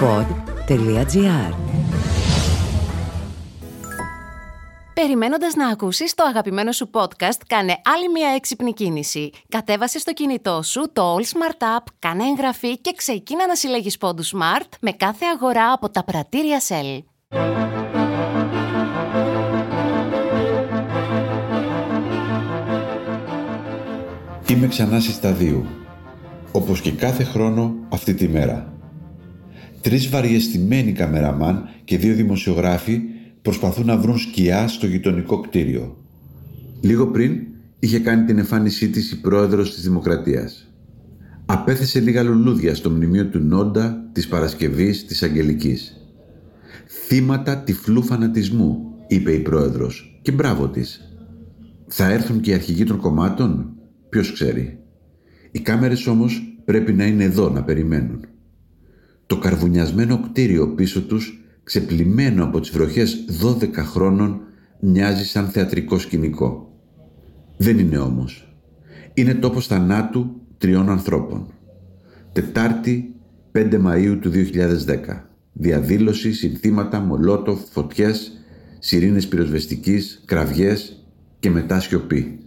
pod.gr Περιμένοντας να ακούσεις το αγαπημένο σου podcast, κάνε άλλη μια έξυπνη κίνηση. Κατέβασε στο κινητό σου το All Smart App, κάνε εγγραφή και ξεκίνα να συλλέγεις πόντους Smart με κάθε αγορά από τα πρατήρια Shell. Είμαι ξανά στη σταδίου, όπως και κάθε χρόνο αυτή τη μέρα. Τρεις βαριεστημένοι καμεραμάν και δύο δημοσιογράφοι προσπαθούν να βρουν σκιά στο γειτονικό κτίριο. Λίγο πριν είχε κάνει την εμφάνισή της η πρόεδρος της Δημοκρατίας. Απέθεσε λίγα λουλούδια στο μνημείο του Νόντα, της Παρασκευής, της Αγγελικής. «Θύματα τυφλού φανατισμού», είπε η πρόεδρος και μπράβο της. Θα έρθουν και οι αρχηγοί των κομμάτων, ποιος ξέρει. Οι κάμερες όμως πρέπει να είναι εδώ να περιμένουν. Το καρβουνιασμένο κτίριο πίσω τους, ξεπλημμένο από τις βροχές 12 χρόνων, μοιάζει σαν θεατρικό σκηνικό. Δεν είναι όμως. Είναι τόπος θανάτου τριών ανθρώπων. Τετάρτη 5 Μαΐου του 2010. Διαδήλωση, συνθήματα, μολότοφ, φωτιές, σιρήνες πυροσβεστικής, κραυγές και μετά σιωπή.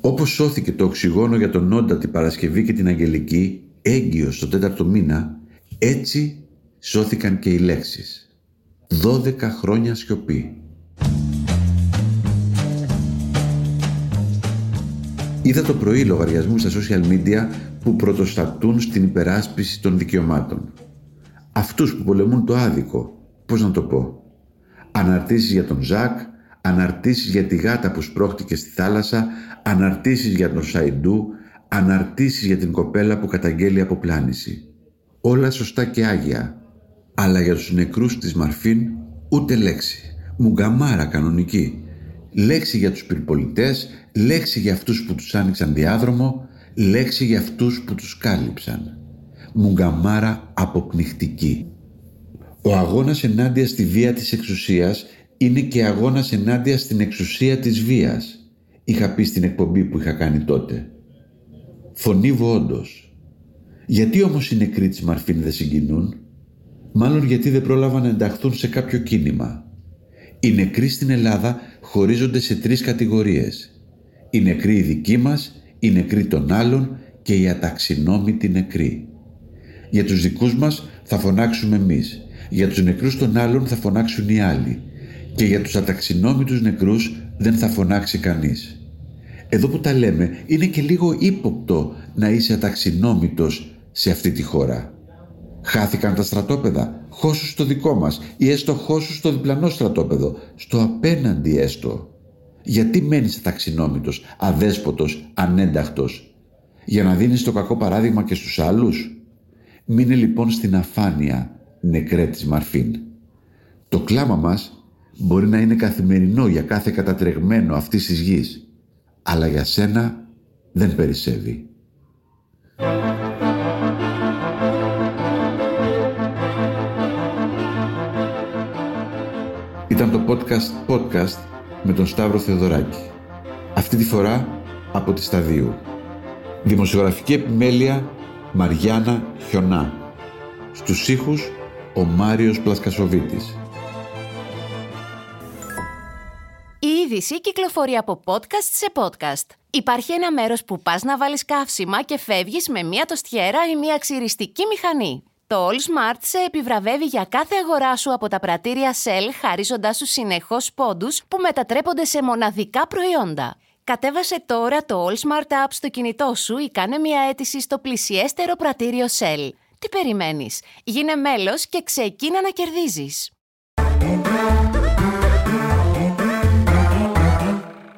Όπως σώθηκε το οξυγόνο για τον Νόντα την Παρασκευή και την Αγγελική, έγκυος στο τέταρτο μήνα, έτσι σώθηκαν και οι λέξεις. Δώδεκα χρόνια σιωπή. Είδα το πρωί λογαριασμού στα social media που πρωτοστατούν στην υπεράσπιση των δικαιωμάτων. Αυτούς που πολεμούν το άδικο, πώς να το πω. Αναρτήσεις για τον Ζακ, αναρτήσεις για τη γάτα που σπρώχτηκε στη θάλασσα, αναρτήσεις για τον Σαϊντού, αναρτήσεις για την κοπέλα που καταγγέλει αποπλάνηση. Όλα σωστά και άγια. Αλλά για τους νεκρούς της Μαρφίν ούτε λέξη. Μουγκαμάρα κανονική. Λέξη για τους πυρπολιτές, λέξη για αυτούς που τους άνοιξαν διάδρομο, λέξη για αυτούς που τους κάλυψαν. Μουγκαμάρα αποπνιχτική. Ο αγώνας ενάντια στη βία της εξουσίας είναι και αγώνας ενάντια στην εξουσία της βίας. Είχα πει στην εκπομπή που είχα κάνει τότε. Φωνήβω όντως. Γιατί όμως οι νεκροί της Μαρφίν δεν συγκινούν; Μάλλον γιατί δεν πρόλαβαν να ενταχθούν σε κάποιο κίνημα. Οι νεκροί στην Ελλάδα χωρίζονται σε τρεις κατηγορίες. Οι νεκροί οι δικοί μας, οι νεκροί των άλλων και οι αταξινόμητοι νεκροί. Για τους δικούς μας θα φωνάξουμε εμείς. Για τους νεκρούς των άλλων θα φωνάξουν οι άλλοι. Και για τους αταξινόμητους νεκρούς δεν θα φωνάξει κανείς. Εδώ που τα λέμε είναι και λίγο ύποπτο να είσαι αταξινόμητος σε αυτή τη χώρα. Χάθηκαν τα στρατόπεδα, χώσου στο δικό μας ή έστω χώσου στο διπλανό στρατόπεδο, στο απέναντι έστω. Γιατί μένεις αταξινόμητος, αδέσποτος, ανένταχτος; Για να δίνεις το κακό παράδειγμα και στους άλλους; Μείνε λοιπόν στην αφάνεια, νεκρέ της Μαρφίν. Το κλάμα μας μπορεί να είναι καθημερινό για κάθε κατατρεγμένο αυτής της γης, αλλά για σένα δεν περισσεύει. Ήταν το podcast podcast με τον Σταύρο Θεοδωράκη. Αυτή τη φορά από τη Σταδίου. Δημοσιογραφική επιμέλεια Μαριάννα Χιονά. Στους ήχους ο Μάριος Πλασκασοβίτης. Είδηση κυκλοφορεί από podcast σε podcast. Υπάρχει ένα μέρος που πας να βάλεις καύσιμα και φεύγεις με μία τοστιέρα ή μία ξυριστική μηχανή. Το All Smart σε επιβραβεύει για κάθε αγορά σου από τα πρατήρια Shell, χαρίζοντάς σου συνεχώς πόντους που μετατρέπονται σε μοναδικά προϊόντα. Κατέβασε τώρα το All Smart App στο κινητό σου ή κάνε μια αίτηση στο πλησιέστερο πρατήριο Shell. Τι περιμένεις; Γίνε μέλος και ξεκίνα να κερδίζεις.